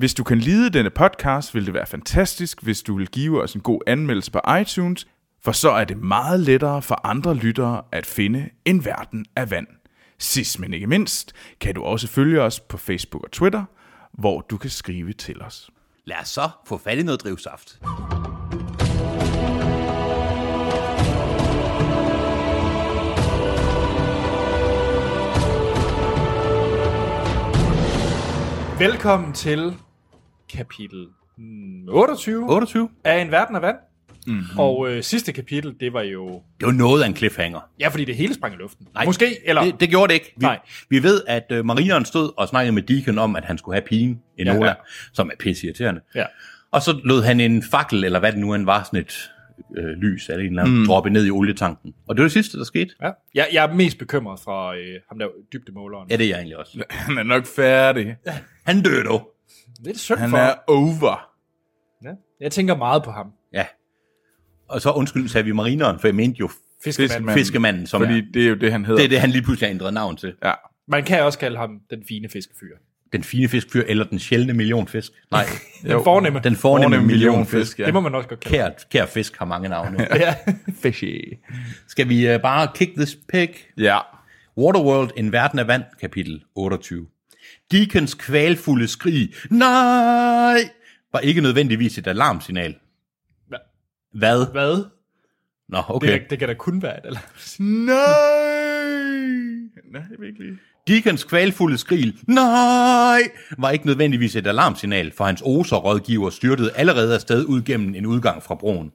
Hvis du kan lide denne podcast, vil det være fantastisk, hvis du vil give os en god anmeldelse på iTunes, for så er det meget lettere for andre lyttere at finde en verden af vand. Sidst men ikke mindst, kan du også følge os på Facebook og Twitter, hvor du kan skrive til os. Lad os så få fat i noget drivsaft. Velkommen til kapitel mm, 28 28? af En Verden af Vand. Mm-hmm. Og øh, sidste kapitel, det var jo... Det var noget af en cliffhanger. Ja, fordi det hele sprang i luften. Nej, Måske, eller... Det, det gjorde det ikke. Vi, Nej. vi ved, at uh, marineren stod og snakkede med Deacon om, at han skulle have pigen, Enola, Ja, ja, som er pisse irriterende. Ja. Og så lod han en fakkel, eller hvad det nu end var, sådan et øh, lys, eller en eller anden, mm. droppe ned i olietanken. Og det var det sidste, der skete. ja. Jeg, jeg er mest bekymret fra øh, ham der dybdemåleren. Ja, det er jeg egentlig også. Han er nok færdig. Han dør dog. Det er synd Han for er over. Ja. Jeg tænker meget på ham. Ja. Og så undskyld, sagde vi marineren, for jeg mente jo Fiskemand. Fiskemand. fiskemanden, som Fordi det er jo det, han hedder. det er det, han lige pludselig har ændret navn til. Ja. Man kan også kalde ham den fine fiskefyr. Den fine fiskfyr, eller den sjældne millionfisk. Nej, Den fornemme. den fornemme Fornemme millionfisk. ja. Det må man også godt kalde Kær, kær fisk har mange navne. Ja. Fishy. Skal vi uh, bare kick this pig? Ja. Waterworld, en verden af vand, kapitel 28. Deacons kvalfulde skrig, nej, var ikke nødvendigvis et alarmsignal. Hva- Hvad? Hvad? Nå, Det, okay. det kan da kun være et eller Nej. Nej, virkelig. Deacons kvalfulde skrig, nej, var ikke nødvendigvis et alarmsignal, for hans oser-rådgiver styrtede allerede afsted ud gennem en udgang fra broen.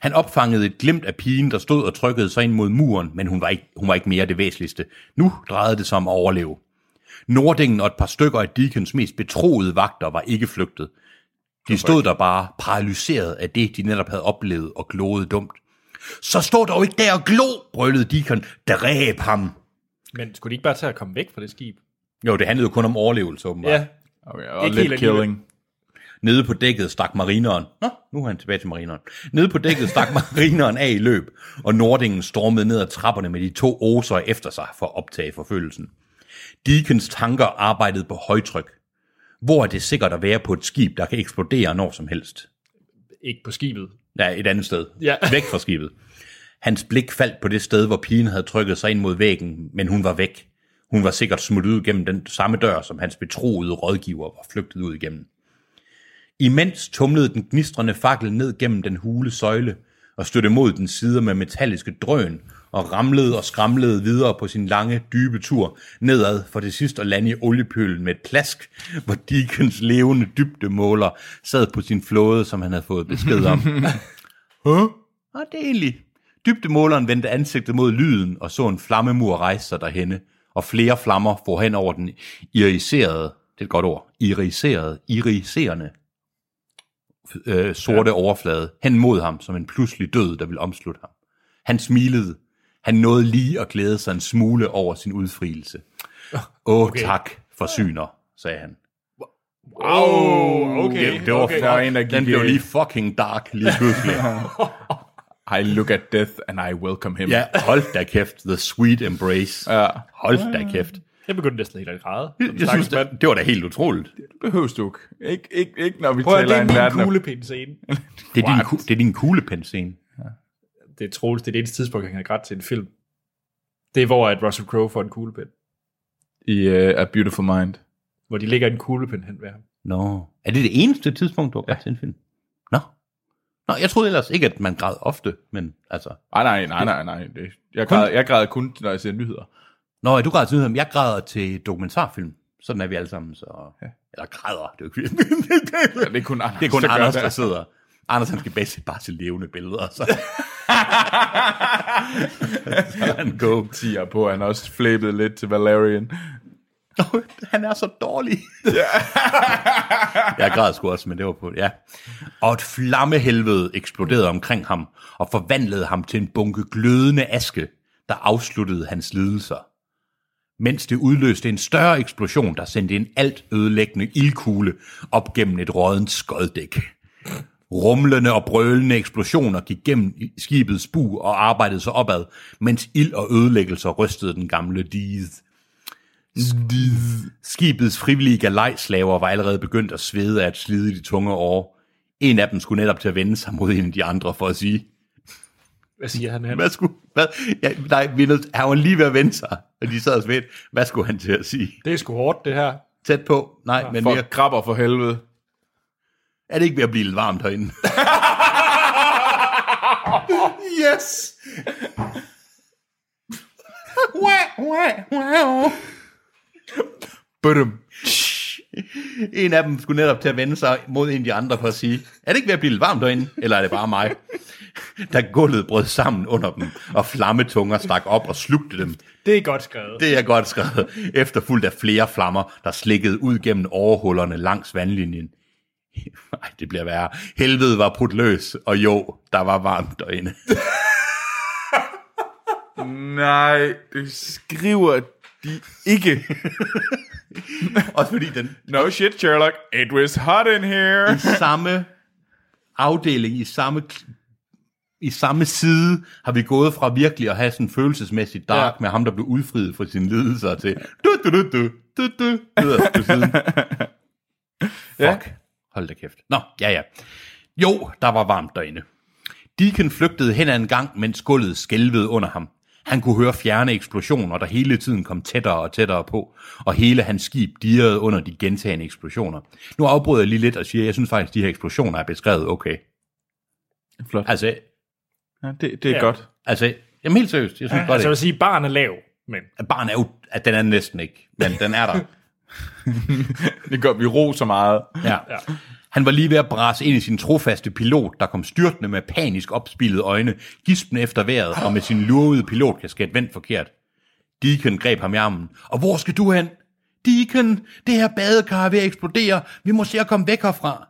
Han opfangede et glimt af pigen, der stod og trykkede sig ind mod muren, men hun var ikke, hun var ikke mere det væsentligste. Nu drejede det sig om at overleve. Nordingen og et par stykker af Deacons mest betroede vagter var ikke flygtet. De stod der bare, paralyseret af det, de netop havde oplevet og gloede dumt. Så stod dog ikke der og glo, brølede Deacon. Dræb ham. Men skulle de ikke bare tage at komme væk fra det skib? Jo, det handlede jo kun om overlevelse, åbenbart. Ja. Okay, og Ikke lidt killing. Nede på dækket stak marineren. Nå, nu er han tilbage til marineren. Nede på dækket stak marineren af i løb, og Nordingen stormede ned ad trapperne med de to oser efter sig for at optage forfølgelsen. Deacons tanker arbejdede på højtryk. Hvor er det sikkert at være på et skib, der kan eksplodere når som helst? Ikke på skibet. Ja, et andet sted. Ja. Væk fra skibet. Hans blik faldt på det sted, hvor pigen havde trykket sig ind mod væggen, men hun var væk. Hun var sikkert smuttet ud gennem den samme dør, som hans betroede rådgiver var flygtet ud igennem. Imens tumlede den gnistrende fakkel ned gennem den hule søjle og støtte mod den side med metalliske drøn og ramlede og skramlede videre på sin lange, dybe tur nedad for det sidste at lande i oliepølen med et plask, hvor Deacons levende dybdemåler sad på sin flåde, som han havde fået besked om. Huh? Ah, det er egentlig. Dybdemåleren vendte ansigtet mod lyden og så en flammemur rejse sig derhenne, og flere flammer får hen over den iriserede, det er et godt ord, iriserede, iriserende øh, sorte ja. overflade hen mod ham som en pludselig død, der ville omslutte ham. Han smilede. Han nåede lige at glæde sig en smule over sin udfrielse. Åh, oh, okay. tak, forsyner, sagde han. Wow, okay. Det, det var okay. Var en, der gik Den blev lige fucking dark lige pludselig. I look at death, and I welcome him. Ja, hold da kæft. The sweet embrace. Ja. Hold da kæft. Jeg begyndte næsten helt at græde. Jeg, jeg synes, det, det var da helt utroligt. Behøves du ikke. Ikke, ikke, ikke når vi Prøv taler det en er verden min af- kuglepind-scene. Det er, din, det er din kuglepen-scene. Det er Troels, det er det eneste tidspunkt, han kan grædt til en film. Det er, hvor at Russell Crowe får en kuglepind. i uh, A Beautiful Mind. Hvor de lægger en kuglepind hen ved ham. Nå. Er det det eneste tidspunkt, du har grædt til en film? Nå. Nå, jeg troede ellers ikke, at man græd ofte, men altså... Nej, nej, nej, nej, nej. Det, jeg, græder, jeg græder kun, når jeg ser nyheder. Nå, du græder til nyheder, men jeg græder til dokumentarfilm. Sådan er vi alle sammen, så... Ja. Eller græder, det er jo ikke Ja, det er kun Anders, Det er kun der Anders, det. der sidder. Anders, han skal bedst bare til levende billeder, så... så han go. Tiger på, han også flæbet lidt til Valerian. Han er så dårlig. jeg græd sgu også, men det var på, ja. Og et flammehelvede eksploderede omkring ham, og forvandlede ham til en bunke glødende aske, der afsluttede hans lidelser. Mens det udløste en større eksplosion, der sendte en alt ødelæggende ildkugle op gennem et rådent skoddæk. Rumlende og brølende eksplosioner gik gennem skibets bu og arbejdede sig opad, mens ild og ødelæggelser rystede den gamle Deeth. Skibets frivillige galejslaver var allerede begyndt at svede af at slide de tunge år. En af dem skulle netop til at vende sig mod en af de andre for at sige, Hvad siger han her? hvad skulle, hvad, ja, nej, vi er nødt, han var lige ved at vende sig, og de sad og svedte. Hvad skulle han til at sige? Det er sgu hårdt, det her. Tæt på? Nej, men mere, For krabber for helvede. Er det ikke ved at blive lidt varmt herinde? Yes! Budum. En af dem skulle netop til at vende sig mod en af de andre for at sige, er det ikke ved at blive lidt varmt derinde, eller er det bare mig? Da gulvet brød sammen under dem, og flammetunger stak op og slugte dem. Det er godt skrevet. Det er godt skrevet, efterfulgt af flere flammer, der slikkede ud gennem overhullerne langs vandlinjen. Nej, det bliver værre. Helvede var brudt løs, og jo, der var varmt derinde. Nej, det skriver de ikke. Også fordi den No shit, Sherlock. It was hot in here. samme afdeling, i samme i samme side har vi gået fra virkelig at have sådan følelsesmæssigt dark ja. med ham, der blev udfriet fra sine lidelser til du du du du du du nederst på siden. Ja. Hold da kæft. Nå, ja ja. Jo, der var varmt derinde. Deacon flygtede hen ad en gang, mens gulvet skælvede under ham. Han kunne høre fjerne eksplosioner, der hele tiden kom tættere og tættere på, og hele hans skib dirrede under de gentagende eksplosioner. Nu afbryder jeg lige lidt og siger, at jeg synes faktisk, at de her eksplosioner er beskrevet okay. Flot. Altså, Ja, det, det er Ja. godt. altså jamen helt seriøst, jeg synes godt, Altså, jeg vil at, sige, barn er lav, men barn er jo, at den er næsten ikke, men den er der. Det gør vi ro så meget. Ja. Ja. Han var lige ved at brase ind i sin trofaste pilot, der kom styrtende med panisk opspillede øjne, gispen efter vejret og med sin lurvede pilotkasket vendt forkert. Deacon greb ham i armen. Og hvor skal du hen? Deacon, det her badekar er ved at eksplodere. Vi må se at komme væk herfra.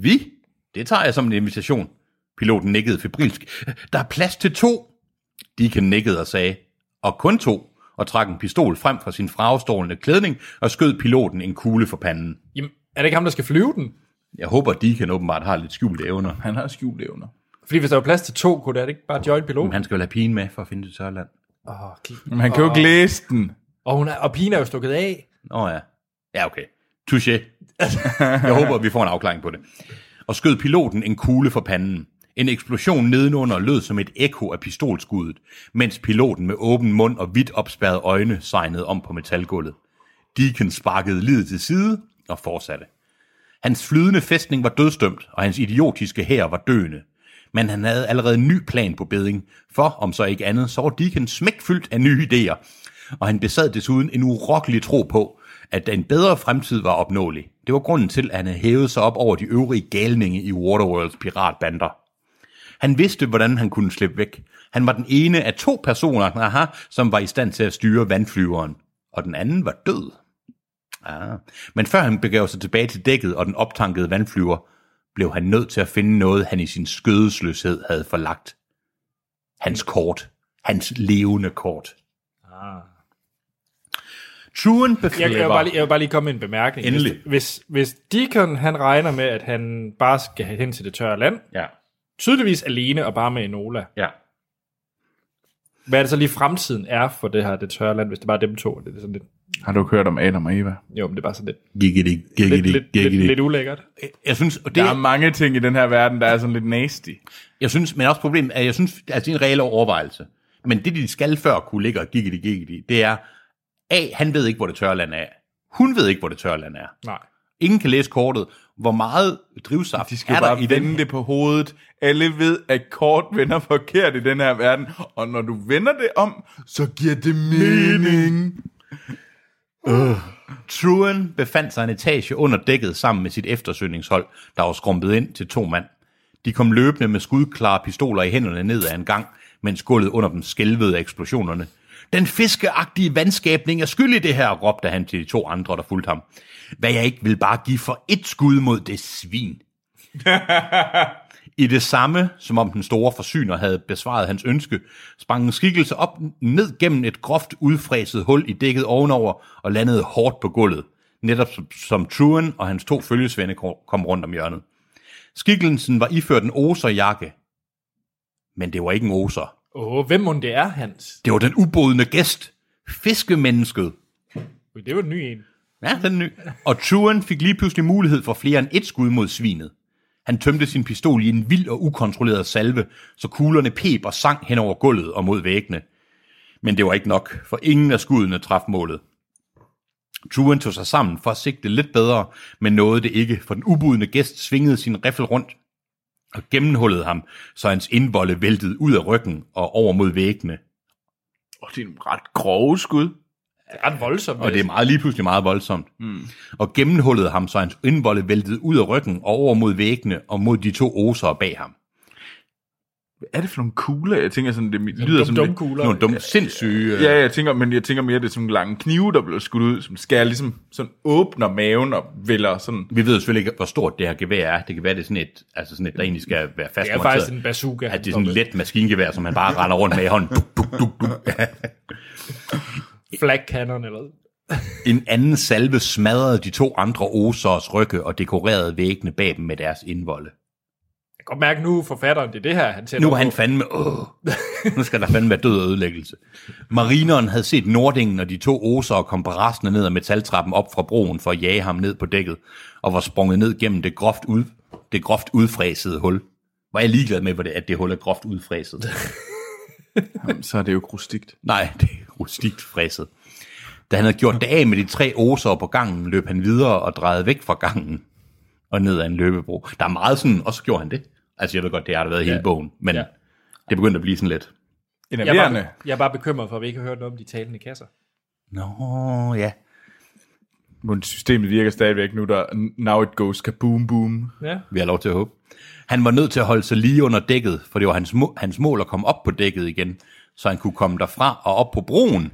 Vi? Det tager jeg som en invitation. Piloten nikkede febrilsk. Der er plads til to. Deacon nikkede og sagde, og kun to, og trak en pistol frem fra sin fragstålende klædning og skød piloten en kugle for panden. jamen, er det ikke ham, der skal flyve den? Jeg håber, at Deacon åbenbart har lidt skjulte evner. Han har skjult evner. Fordi hvis der var plads til to, kunne det ikke bare join pilot? Men han skal vel have pigen med for at finde det tørre land. Åh, okay. Men han kan jo ikke læse den. og, hun er, og pigen er jo stukket af. Åh ja. Ja, okay. Touché. Jeg håber, at vi får en afklaring på det. Og skød piloten en kugle for panden. En eksplosion nedenunder lød som et ekko af pistolskuddet, mens piloten med åben mund og vidt opspærrede øjne sejnede om på metalgulvet. Deacon sparkede lidet til side og fortsatte. Hans flydende fæstning var dødstømt, og hans idiotiske hær var døende. Men han havde allerede en ny plan på beding, for om så ikke andet, så var Deacon smækfyldt af nye idéer. Og han besad desuden en urokkelig tro på, at en bedre fremtid var opnåelig. Det var grunden til, at han havde hævet sig op over de øvrige galninge i Waterworlds piratbander. Han vidste, hvordan han kunne slippe væk. Han var den ene af to personer, aha, som var i stand til at styre vandflyveren, og den anden var død. Ah. Men før han begav sig tilbage til dækket og den optankede vandflyver, blev han nødt til at finde noget, han i sin skødesløshed havde forlagt. Hans kort. Hans levende kort. Ah. Truen Jeg, befaler... jeg, vil bare lige, jeg vil bare lige komme med en bemærkning. Endelig. Hvis, hvis, hvis Deacon han regner med, at han bare skal hen til det tørre land, Ja, tydeligvis alene og bare med Enola, ja. hvad er det så lige fremtiden er for det her det tørre land, hvis det bare er dem to? Det er sådan lidt, Har du hørt om Adam og Eva? jo, men det er bare sådan lidt, Giggity, lidt, giggity, lidt, lidt, giggity. lidt ulækkert. Jeg synes, og det, Der er mange ting i den her verden, der er sådan lidt nasty. jeg synes, men også problemet er, jeg synes, altså det er en reel overvejelse. Men det, de skal før kunne ligge og giggity, giggity, det er, A, han ved ikke, hvor det tørre land er. Hun ved ikke, hvor det tørre land er. Nej. Ingen kan læse kortet. Hvor meget drivsaft De skal er bare der i vende den? det på hovedet. Alle ved, at kort vender forkert i den her verden. Og når du vender det om, så giver det mening. Truen befandt sig en etage under dækket sammen med sit eftersøgningshold, der var skrumpet ind til to mand. De kom løbende med skudklare pistoler i hænderne ned ad en gang, mens gulvet under dem skælvede af eksplosionerne. Den fiskeagtige vandskabning er skyld i det her, råbte han til de to andre, der fulgte ham. Hvad jeg ikke vil bare give for et skud mod det svin. I det samme, som om den store forsyner havde besvaret hans ønske, sprang en skikkelse op ned gennem et groft udfræset hul i dækket ovenover og landede hårdt på gulvet, netop som, Truan og hans to følgesvende kom rundt om hjørnet. Skikkelsen var iført en oserjakke, men det var ikke en oser. Åh, hvem må det er, Hans? Det var den ubodende gæst, fiskemennesket. Ui, Det var en ny en. Ja, den er ny. Og Truan fik lige pludselig mulighed for flere end et skud mod svinet. Han tømte sin pistol i en vild og ukontrolleret salve, så kuglerne pep og sang hen over gulvet og mod væggene. Men det var ikke nok, for ingen af skuddene traf målet. Truan tog sig sammen for at sigte lidt bedre, men nåede det ikke, for den ubudne gæst svingede sin riffel rundt og gennemhullede ham, så hans indvolde væltede ud af ryggen og over mod væggene. Og det er en ret grove skud. Det er ret voldsomt. Og det er meget lige pludselig meget voldsomt. Mm. Og gennemhullede ham, så hans indvolde væltede ud af ryggen og over mod væggene og mod de to oser bag ham. Hvad er det for nogle kugler? Jeg tænker sådan, det lyder Dum, som... dum det- kugler. Nogle dumme, sindssyge... øh, Ja, jeg tænker, men jeg tænker mere, det er sådan nogle lange knive, der bliver skudt ud, som skærer ligesom sådan åbner maven og vælger sådan... Vi ved selvfølgelig ikke, hvor stort det her gevær er. Det kan være, det er sådan et, altså sådan et der egentlig skal være fast Det er faktisk en bazooka. At det er sådan et let maskingevær, som han bare render rundt med i hånden. Duk, duk, duk, duk. Flag cannon eller En anden salve smadrede de to andre osers rygge og dekorerede væggene bag dem med deres indvolde. Godt mærke nu, forfatteren, det er det her, han sætter Nu er han fandme... Åh, nu skal der fandme være død og ødelæggelse. Marineren havde set Nordingen og de to oser kom rasende ned ad metaltrappen op fra broen for at jage ham ned på dækket, og var sprunget ned gennem det groft, ud, det groft udfræsede hul. Var jeg ligeglad med, hvor det, at det hul er groft udfræset? Jamen, så er det jo rustikt. Nej, det er rustikt fræset. Da han havde gjort det af med de tre oser på gangen, løb han videre og drejede væk fra gangen og ned ad en løbebro. Der er meget sådan, og så gjorde han det. Altså jeg ved godt, det har der været ja. hele bogen, men Ja. det begyndte at blive sådan lidt. Jeg er, bare, jeg er bare bekymret for, at vi ikke har hørt noget om de talende kasser. Nå, ja. Men systemet virker stadigvæk nu, der now it goes kaboom boom. Ja. Vi har lov til at håbe. Han var nødt til at holde sig lige under dækket, for det var hans, må- hans mål at komme op på dækket igen, så han kunne komme derfra og op på broen,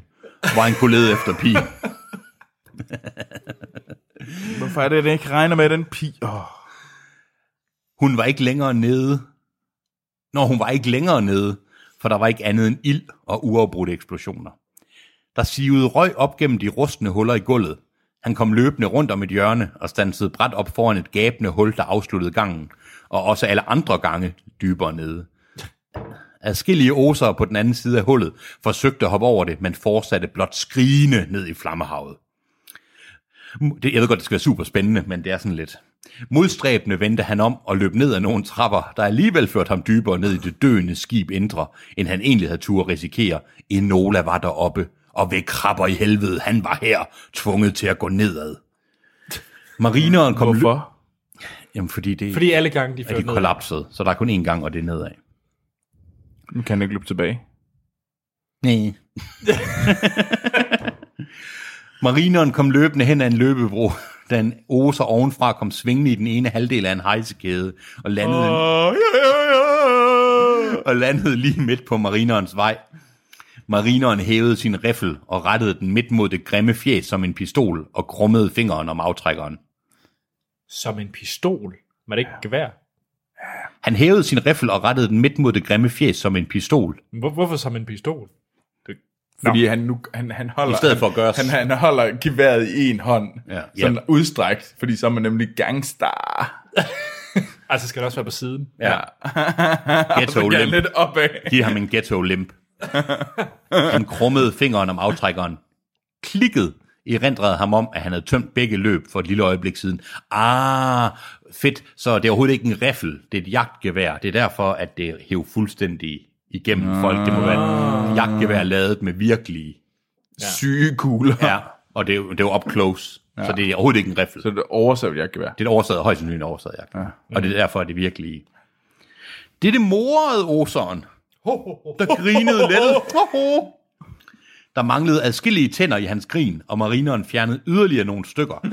hvor han kunne lede efter pigen. Hvorfor er det, at jeg ikke regner med den pi? Oh. Hun var ikke længere nede. Når hun var ikke længere nede, for der var ikke andet end ild og uafbrudte eksplosioner. Der sivede røg op gennem de rustne huller i gulvet. Han kom løbende rundt om et hjørne og stansede bræt op foran et gabende hul, der afsluttede gangen, og også alle andre gange dybere nede. Adskillige oser på den anden side af hullet forsøgte at hoppe over det, men fortsatte blot skrigende ned i flammehavet. Det, jeg ved godt, det skal være super spændende, men det er sådan lidt. Modstræbende vendte han om og løb ned ad nogle trapper, der alligevel førte ham dybere ned i det døende skib indre, end han egentlig havde tur risikere. Enola var deroppe, og ved krabber i helvede, han var her, tvunget til at gå nedad. Marineren kom Hvorfor? Jamen, fordi det Fordi alle gange, de førte de ned. kollapsede, så der er kun én gang, og det er nedad. Nu kan han ikke løbe tilbage. Nej. Marineren kom løbende hen ad en løbebro, da en oser ovenfra kom svingende i den ene halvdel af en hejsekæde, og landede, Oh, ja, ja, ja. og landede lige midt på marinerens vej. Marineren hævede sin riffel og rettede den midt mod det grimme fjes som en pistol og krummede fingeren om aftrækkeren. Som en pistol. Var det ikke gevær? Han hævede sin riffel og rettede den midt mod det grimme fjes som en pistol. Hvor, hvorfor som en pistol? Fordi han, nu, han, han holder, I stedet for at gøre- han, han, han holder geværet i en hånd, Ja. sådan Ja. udstrækt, fordi så er man nemlig gangstar. Altså skal det også være på siden. Ja. Ghetto limp. lidt opad. Giv ham en ghetto limp. Han krummede fingeren om aftrækkeren. Klikket erindrede ham om, at han havde tømt begge løb for et lille øjeblik siden. Ah, fedt. Så det er overhovedet ikke en riffel. Det er et jagtgevær. Det er derfor, at det hæv fuldstændig igennem folk. Det må være et jagtgevær lavet med virkelige. Syge kugler. Ja, og det er, jo- det er jo up close. Ja. Så det er overhovedet ikke en riffel. Så det er oversat jagtgevær. Det er et oversaget, højst sandsynligt et oversaget jagt. Ja. Og det er derfor, at det virkelig... Det er det morede oseren, der grinede lettet. Der manglede adskillige tænder i hans grin, og marineren fjernede yderligere nogle stykker.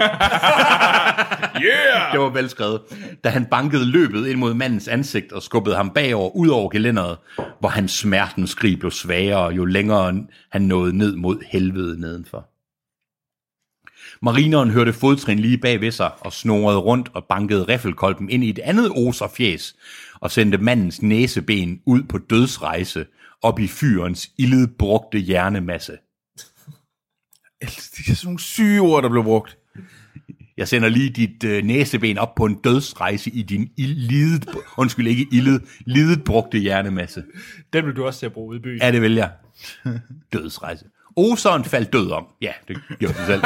Yeah! Det var velskrevet. Da han bankede løbet ind mod mandens ansigt og skubbede ham bagover ud over gelænderet, hvor hans smertens skrig blev svagere, jo længere han nåede ned mod helvede nedenfor. Marineren hørte fodtrin lige bag ved sig og snorede rundt og bankede riffelkolben ind i et andet oserfjæs og sendte mandens næseben ud på dødsrejse op i fyrens ildbrugte hjernemasse. Det er sådan nogle syge ord, der blev brugt. Jeg sender lige dit øh, næseben op på en dødsrejse i din lidet, undskyld ikke ildet, lidet brugte hjernemasse. Den vil du også til at bruge i byen. Ja, det vil jeg. Dødsrejse. Oseren faldt død om. Ja, det gjorde sig selv.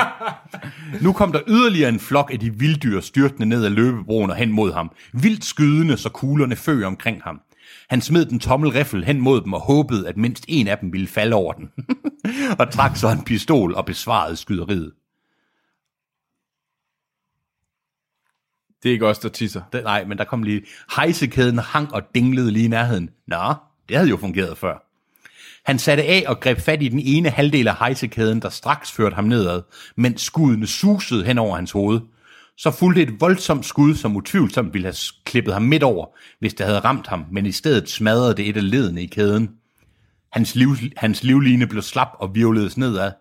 Nu kom der yderligere en flok af de vilddyr styrtende ned ad løbebroen og hen mod ham. Vildt skydende, så kuglerne føg omkring ham. Han smed den tommel riffel hen mod dem og håbede, at mindst en af dem ville falde over den. og trak så en pistol og besvarede skyderiet. Det er ikke os, der tisser. Det- Nej, men der kom lige... Hejsekæden hang og dinglede lige i nærheden. Nå, det havde jo fungeret før. Han satte af og greb fat i den ene halvdel af hejsekæden, der straks førte ham nedad, mens skuddene susede hen over hans hoved. Så fulgte et voldsomt skud, som utvivlsomt ville have klippet ham midt over, hvis det havde ramt ham, men i stedet smadrede det et af ledene i kæden. Hans, liv, hans livline blev slap og virvledes nedad,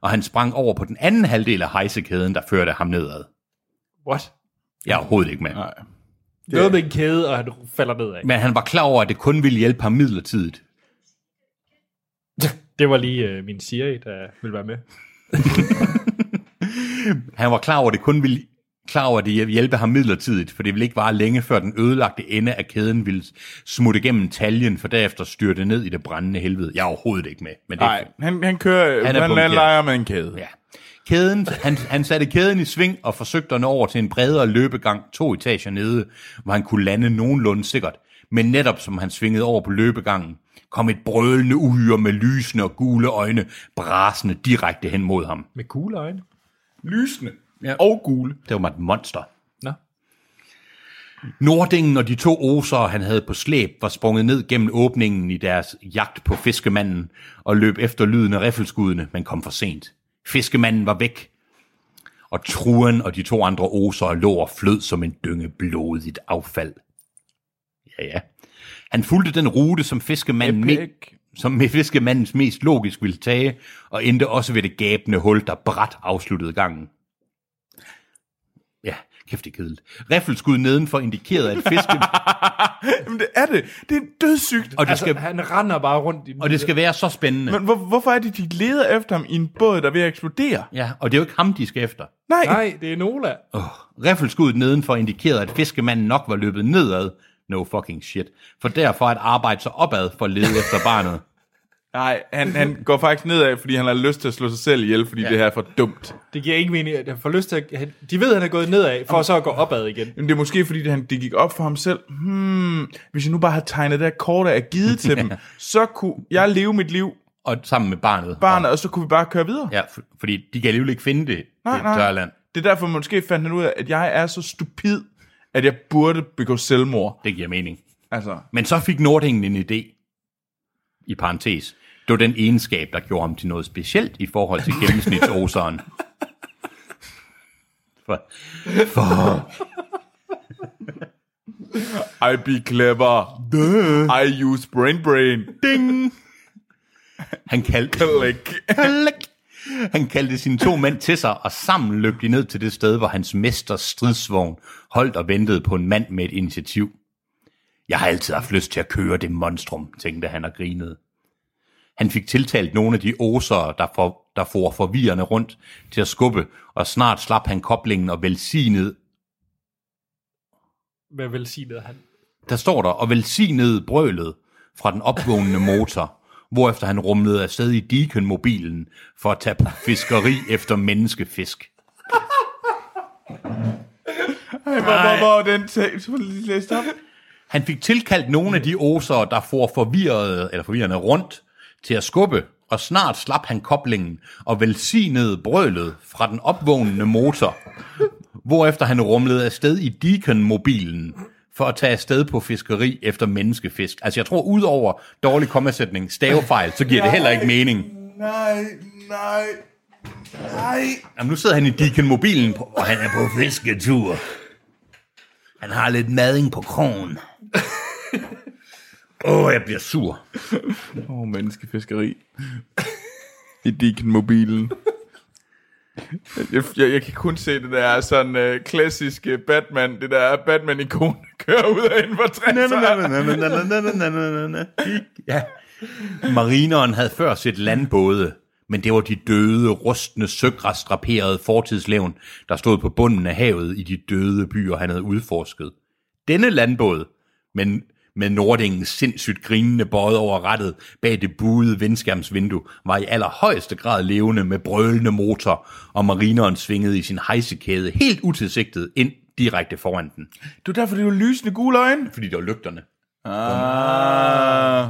og han sprang over på den anden halvdel af hejsekæden, der førte ham nedad. What? Jeg er overhovedet ikke med. Nej. Noget med en kæde, og han falder nedad. Men han var klar over, at det kun ville hjælpe ham midlertidigt. Det var lige øh, min Siri, der ville være med. Han var klar over, at det kun ville klar over, at det hjælpe ham midlertidigt, for det ville ikke vare længe, før den ødelagte ende af kæden ville smutte gennem taljen, for derefter styrte ned i det brændende helvede. Jeg er overhovedet ikke med. Men det Nej, han, han kører, Han er han, på en han leger med en kæde. Ja. Kæden, han, han satte kæden i sving og forsøgte at nå over til en bredere løbegang to etager nede, hvor han kunne lande nogenlunde sikkert. Men netop som han svingede over på løbegangen, kom et brølende uhyre med lysende og gule øjne brasende direkte hen mod ham. Med gule øjne. Lysende. Ja. Og gule. Det var et monster. Nå. Nordingen og de to osere, han havde på slæb, var sprunget ned gennem åbningen i deres jagt på fiskemanden og løb efter lyden af riffelskuddene, men kom for sent. Fiskemanden var væk, og truen og de to andre osere lå og flød som en dynge blodigt affald. Ja, ja. Han fulgte den rute, som fiskemanden, me- Epic. som med fiskemandens mest logisk ville tage, og endte også ved det gabende hul, der bræt afsluttede gangen. Ja, kæft det er kedeligt. Riffelskud nedenfor indikerede, at fisken... Jamen det er det. Det er dødssygt. og, det Altså, skal, han render bare rundt i og det skal være så spændende. Men hvor, hvorfor er det, de leder efter ham i en båd, der er ved at eksplodere? Ja, og det er jo ikke ham, de skal efter. Nej. Nej, det er Nola. Oh. Riffelskuddet nedenfor indikerede, at fiskemanden nok var løbet nedad. No fucking shit. For derfor at arbejde sig opad for at lede efter barnet. Nej, han, han går faktisk nedad, fordi han har lyst til at slå sig selv ihjel, fordi ja. det her er for dumt. Det giver ikke mening, at han får lyst til at... han- De ved, at han er gået nedad, for så at gå opad igen. Men det er måske, fordi det, han, det gik op for ham selv. Hmm, hvis jeg nu bare havde tegnet det her kort af givet til dem, så kunne jeg leve mit liv, Og sammen med barnet. barnet, og så kunne vi bare køre videre. Ja, for, fordi de kan alligevel ikke finde det Nej, i nej. Tørland. Det er derfor, måske fandt han ud af, at jeg er så stupid, at jeg burde begå selvmord. Det giver mening. Altså, Men så fik Nordingen en idé. I parentes. Det var den egenskab, der gjorde ham til noget specielt i forhold til gennemsnitsoseren. For, for, I be clever. Duh. I use brain brain. ding! Han kaldte, Click. Han kaldte sine to mænd til sig, og sammen løb de ned til det sted, hvor hans mesters stridsvogn holdt og ventede på en mand med et initiativ. Jeg har altid haft lyst til at køre det monstrum, tænkte han og grinede. Han fik tiltalt nogle af de osere, der, for, der for forvirrende rundt til at skubbe, og snart slap han koblingen og velsignede, Hvad velsignede han? der står der, og velsignede brølet fra den opvågnende motor, hvorefter han rumlede afsted i Deacon-mobilen for at tage på fiskeri efter menneskefisk. Hvor, hvor, hvor den tekst? Du lige læse op? Han fik tilkaldt nogle af de osere, der får forvirrede, eller forvirrende rundt til at skubbe, og snart slap han koblingen og velsignede brølet fra den opvågnende motor, hvorefter han rumlede afsted i Deacon-mobilen for at tage afsted på fiskeri efter menneskefisk. Altså jeg tror, udover dårlig kommasætning, stavefejl, så giver det heller ikke mening. Nej, Nej. Nej. Jamen, nu sidder han i Deacon-mobilen, og han er på fisketur. Han har lidt mading på krogen. Åh, oh, jeg bliver sur. Åh, oh, menneskefiskeri. I Deacon-mobilen. Jeg, jeg, jeg kan kun se det der sådan øh, klassiske Batman, det der Batman-ikon, kører ud af inden for 60'erne. Ja. Marineren havde før set landbåde, men det var de døde, rustne, søgræsdraperede fortidslevn, der stod på bunden af havet i de døde byer, han havde udforsket. Denne landbåd, men med Nordingen sindssygt grinende bøjet over rettet bag det buede vindskærmsvindue, var i allerhøjeste grad levende med brølende motor, og marineren svingede i sin hejsekæde helt utilsigtet ind direkte foran den, Du er derfor, det jo lysende gule øjne. fordi det var lygterne. Ah.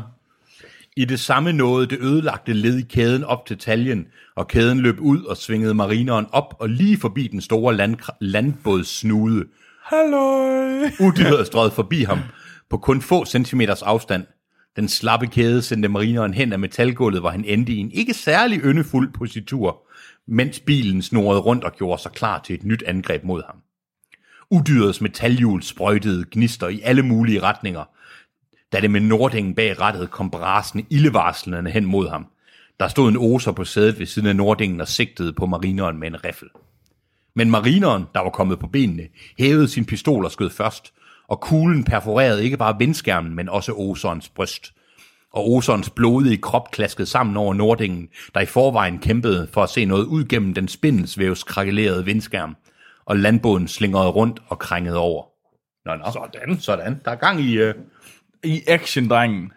I det samme nåede det ødelagte led i kæden op til taljen, og kæden løb ud og svingede marineren op og lige forbi den store land, landbåds snude. Halløj. Udyret strød forbi ham på kun få centimeters afstand. Den slappe kæde sendte marineren hen af metalgulvet, hvor han endte i en ikke særlig yndefuld positur, mens bilen snurrede rundt og gjorde sig klar til et nyt angreb mod ham. Udyrets metalhjul sprøjtede gnister i alle mulige retninger, da det med Nordingen bag rettet kom brasende ildevarslerne hen mod ham. Der stod en oser på sædet ved siden af Nordingen og sigtede på marineren med en riffel. Men marineren, der var kommet på benene, hævede sin pistol og skød først, og kuglen perforerede ikke bare vindskærmen, men også Oserens bryst. Og Oserens blodige krop klaskede sammen over Nordingen, der i forvejen kæmpede for at se noget ud gennem den spindelsvævs krakelerede vindskærm, og landbåden slingrede rundt og krængede over. Nå, nå. Sådan. Sådan. Der er gang i, øh, I action-drengen.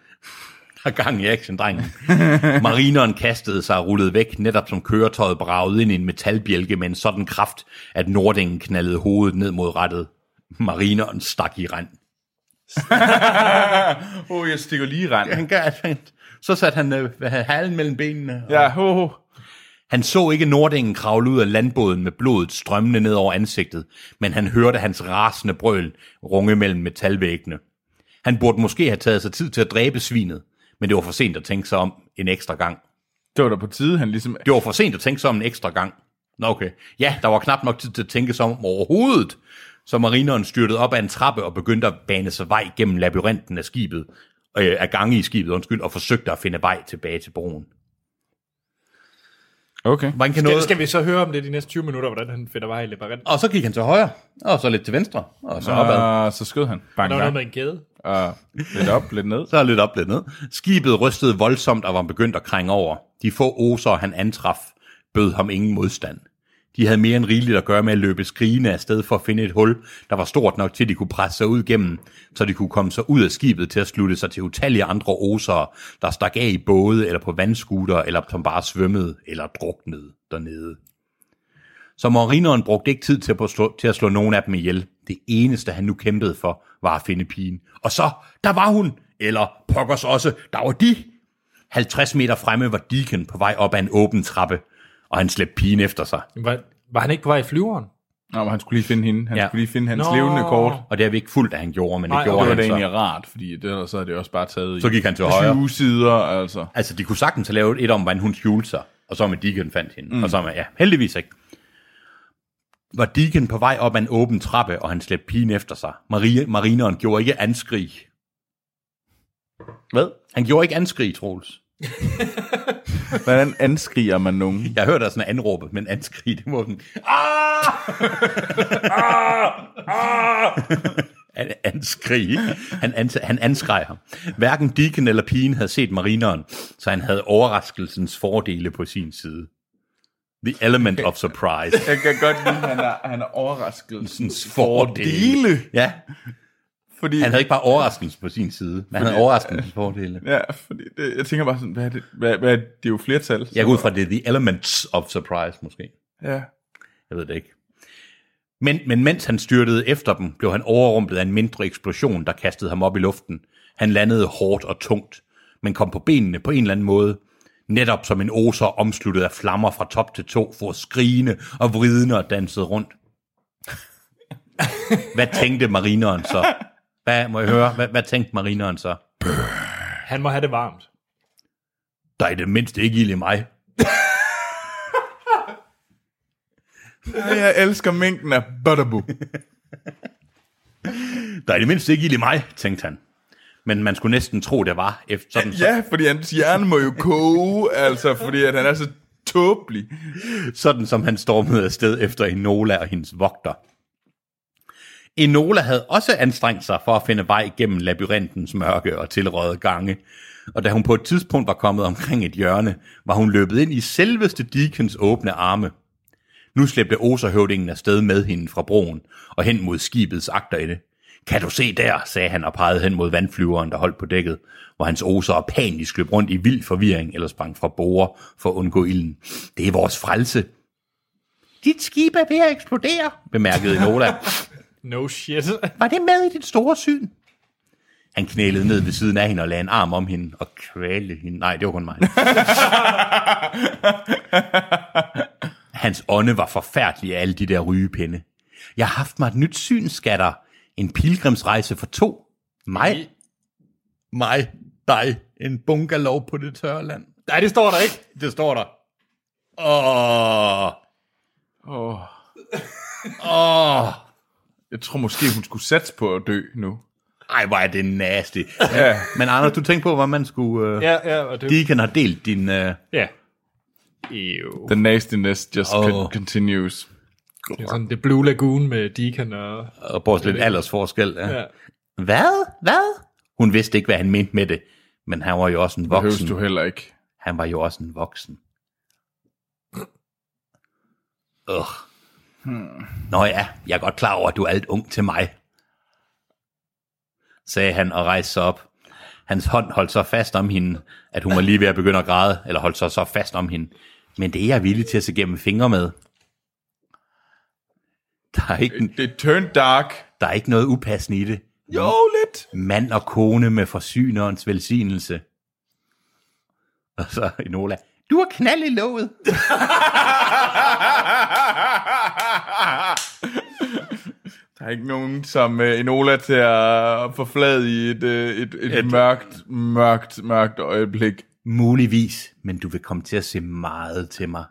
der er gang i action, drengen. Marineren kastede sig og rullede væk, netop som køretøjet bragede ind i en metalbjælke med en sådan kraft, at Nordingen knaldede hovedet ned mod rettet. Marineren stak i rand. Åh, oh, jeg stikker lige i rand. Han gør, så satte han øh, halen mellem benene. Ja, ho, ho. Han så ikke Nordingen kravle ud af landbåden med blodet strømmende ned over ansigtet, men han hørte hans rasende brøl runge mellem metalvæggene. Han burde måske have taget sig tid til at dræbe svinet, men det var for sent at tænke sig om en ekstra gang. Det var da på tide, han ligesom... Det var for sent at tænke sig om en ekstra gang. Nå okay. Ja, der var knap nok tid til at tænke sig om overhovedet. Så marineren styrtede op ad en trappe og begyndte at bane sig vej gennem labyrinten af skibet, øh, af gange i skibet, undskyld, og forsøgte at finde vej tilbage til broen. Okay. Hvordan kan Skal, noget... skal vi så høre om det de næste 20 minutter, hvordan han finder vej i labyrinten? Og så gik han til højre, og så lidt til venstre, og så opad. Uh, så skød han. Bang, Der var noget med en kæde. Uh, lidt op, lidt ned. Så lidt op, lidt ned. Skibet rystede voldsomt og var begyndt at krænge over. De få oser, han antraf, bød ham ingen modstand. De havde mere end rigeligt at gøre med at løbe skrigende afsted for at finde et hul, der var stort nok til, at de kunne presse sig ud gennem, så de kunne komme sig ud af skibet til at slutte sig til utallige andre osere, der stak af i både eller på vandskuter, eller som bare svømmede eller druknede dernede. Så marineren brugte ikke tid til at, slå, til at slå nogen af dem ihjel. Det eneste, han nu kæmpede for, var at finde pigen. Og så, der var hun! Eller pokkers også, der var de! 50 meter fremme var Deacon på vej op ad en åben trappe, og han slæbte pigen efter sig. Var, var han ikke på vej i flyveren? Nå, men han skulle lige finde hende. Han Ja. skulle lige finde hans Nå. levende kort. Og det har vi ikke fuldt, at han gjorde, men det Nej, gjorde Det var han da så. egentlig rart, fordi det, så havde det også bare taget Så gik han til højre. 20 sider, altså. Altså, de kunne sagtens have lavet et om, hvordan hun skjulte sig, og så med Deacon fandt hende. Mm. Og så med, ja, heldigvis ikke. Var Deacon på vej op ad en åben trappe, og han slæbte pigen efter sig. Marie, marineren gjorde ikke anskrig. Hvad? Han gjorde ikke anskrig, Troels. Hvordan anskriger man nogen? Jeg hørte sådan en anråbe, men anskrig, det må den... Ah! ah! Ah! Han anskrig. Han, ans, han anskreg ham. Hverken Deacon eller pigen havde set marineren, så han havde overraskelsens fordele på sin side. The element of surprise. Jeg kan godt lide, at han er, han er overraskelsens fordele. Ja, Fordi, han havde ikke bare overraskelse på sin side, men han havde overraskelsens fordele. Ja, fordi det, jeg tænker bare sådan, hvad er det? Hvad, hvad er det? det er jo flertal. Jeg går ud fra, det er the elements of surprise, måske. Ja. Jeg ved det ikke. Men, men mens han styrtede efter dem, blev han overrumplet af en mindre eksplosion, der kastede ham op i luften. Han landede hårdt og tungt, men kom på benene på en eller anden måde. Netop som en oser omsluttet af flammer fra top til to, for skrigende og vridende og dansede rundt. Hvad tænkte marineren så? Hvad, må jeg høre? Hvad, hvad tænkte marineren så? Han må have det varmt. Der er i det mindste ikke ild i mig. Jeg elsker mængden af Butterboo. Der er i det mindste ikke ild i mig, tænkte han. Men man skulle næsten tro, det var. Efter sådan, Ja, fordi hans hjerne må jo koge, altså, fordi at han er så tåbelig. sådan som han stormede afsted efter Enola og hendes vogter. Enola havde også anstrengt sig for at finde vej gennem labyrintens mørke og tilrøde gange, og da hun på et tidspunkt var kommet omkring et hjørne, var hun løbet ind i selveste Deacons åbne arme. Nu slæbte Oserhøvdingen afsted med hende fra broen og hen mod skibets agterende. Kan du se der, sagde han og pegede hen mod vandflyveren, der holdt på dækket, hvor hans oser panisk løb rundt i vild forvirring eller sprang fra borer for at undgå ilden. Det er vores frelse. Dit skib er ved at eksplodere, bemærkede Enola. No shit. Var det med i dit store syn? Han knælede ned ved siden af hende og lagde en arm om hende og kvalte hende. Nej, det var kun mig. Hans ånde var forfærdelig af alle de der rygepinde. Jeg har haft mig et nyt syn, skatter. En pilgrimsrejse for to. Mig. Mig. Dig. En bungalow på det tørre land. Nej, det står der ikke. Det står der. Åh. Oh. Åh. Jeg tror måske, hun skulle satse på at dø nu. Ej, hvor er det nasty. Ja. Men Anders, du tænkte på, hvad man skulle... Uh... Ja, ja, og det... Deacon har delt din... Uh... Ja. Ew. The nastiness just Oh. continues. Det er sådan det Blue Lagoon med Deacon og... og bortset lidt aldersforskel. Ja. Ja. Hvad? Hvad? Hun vidste ikke, hvad han mente med det, men han var jo også en voksen. du heller ikke. Han var jo også en voksen. Ugh. Hmm. Nå ja, jeg er godt klar over, at du er alt ung til mig, sagde han og rejste sig op. Hans hånd holdt så fast om hende, at hun var lige ved at begynde at græde, eller holdt sig så fast om hende. Men det er jeg villig til at se gennem fingre med. Der er ikke, Det turned dark. der er ikke noget upassende i det. Jo, lidt. Mand og kone med forsynerens velsignelse. Og så Enola. Du har knald i låget. Der er ikke nogen som uh, Enola til at forflade i et, uh, et, et, Et- mørkt, mørkt, mørkt øjeblik. Muligvis, men du vil komme til at se meget til mig.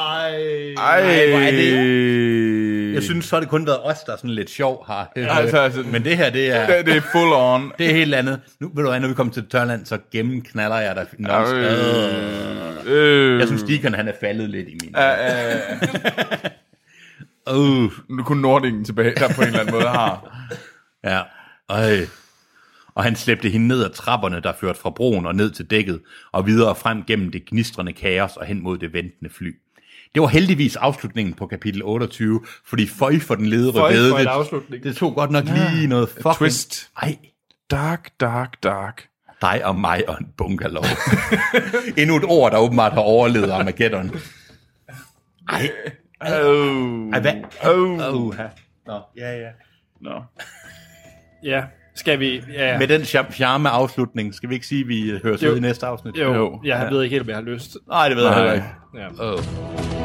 Ej. Ej, hvor er det- Jeg synes, så har det kun været os, der er sådan lidt sjov her. Altså, altså, Men det her, det er, det, det er full on. det er helt andet. Nu ved du hvad, når vi kommer til Tørland, så gennemknaller jeg dig. non Øh, øh, Jeg synes, Deacon, han er faldet lidt i min. øh, Uh, nu er kun Nordingen tilbage, der på en eller anden måde har. ja. Øj. Og han slæbte hende ned ad trapperne, der førte fra broen og ned til dækket, og videre frem gennem det gnistrende kaos og hen mod det ventende fly. Det var heldigvis afslutningen på kapitel 28, fordi føj for den ledere Føj for en det, afslutning. det tog godt nok lige noget fucking... twist. Ej, Dark, dark, dark. dig og mig og en bungalow. Endnu et ord, der åbenbart har overlevet Armageddon. Ej, Oh. ej hvad? Oh. Oh, Nå, ja, ja. Nå. Ja, skal vi... Ja. Med den char- charme afslutning, skal vi ikke sige, at vi høres Jo. ved i næste afsnit? jo, Jo. jeg ved ikke helt, om jeg har lyst. Nej, det ved jeg Nej. heller ikke. Ja. Oh.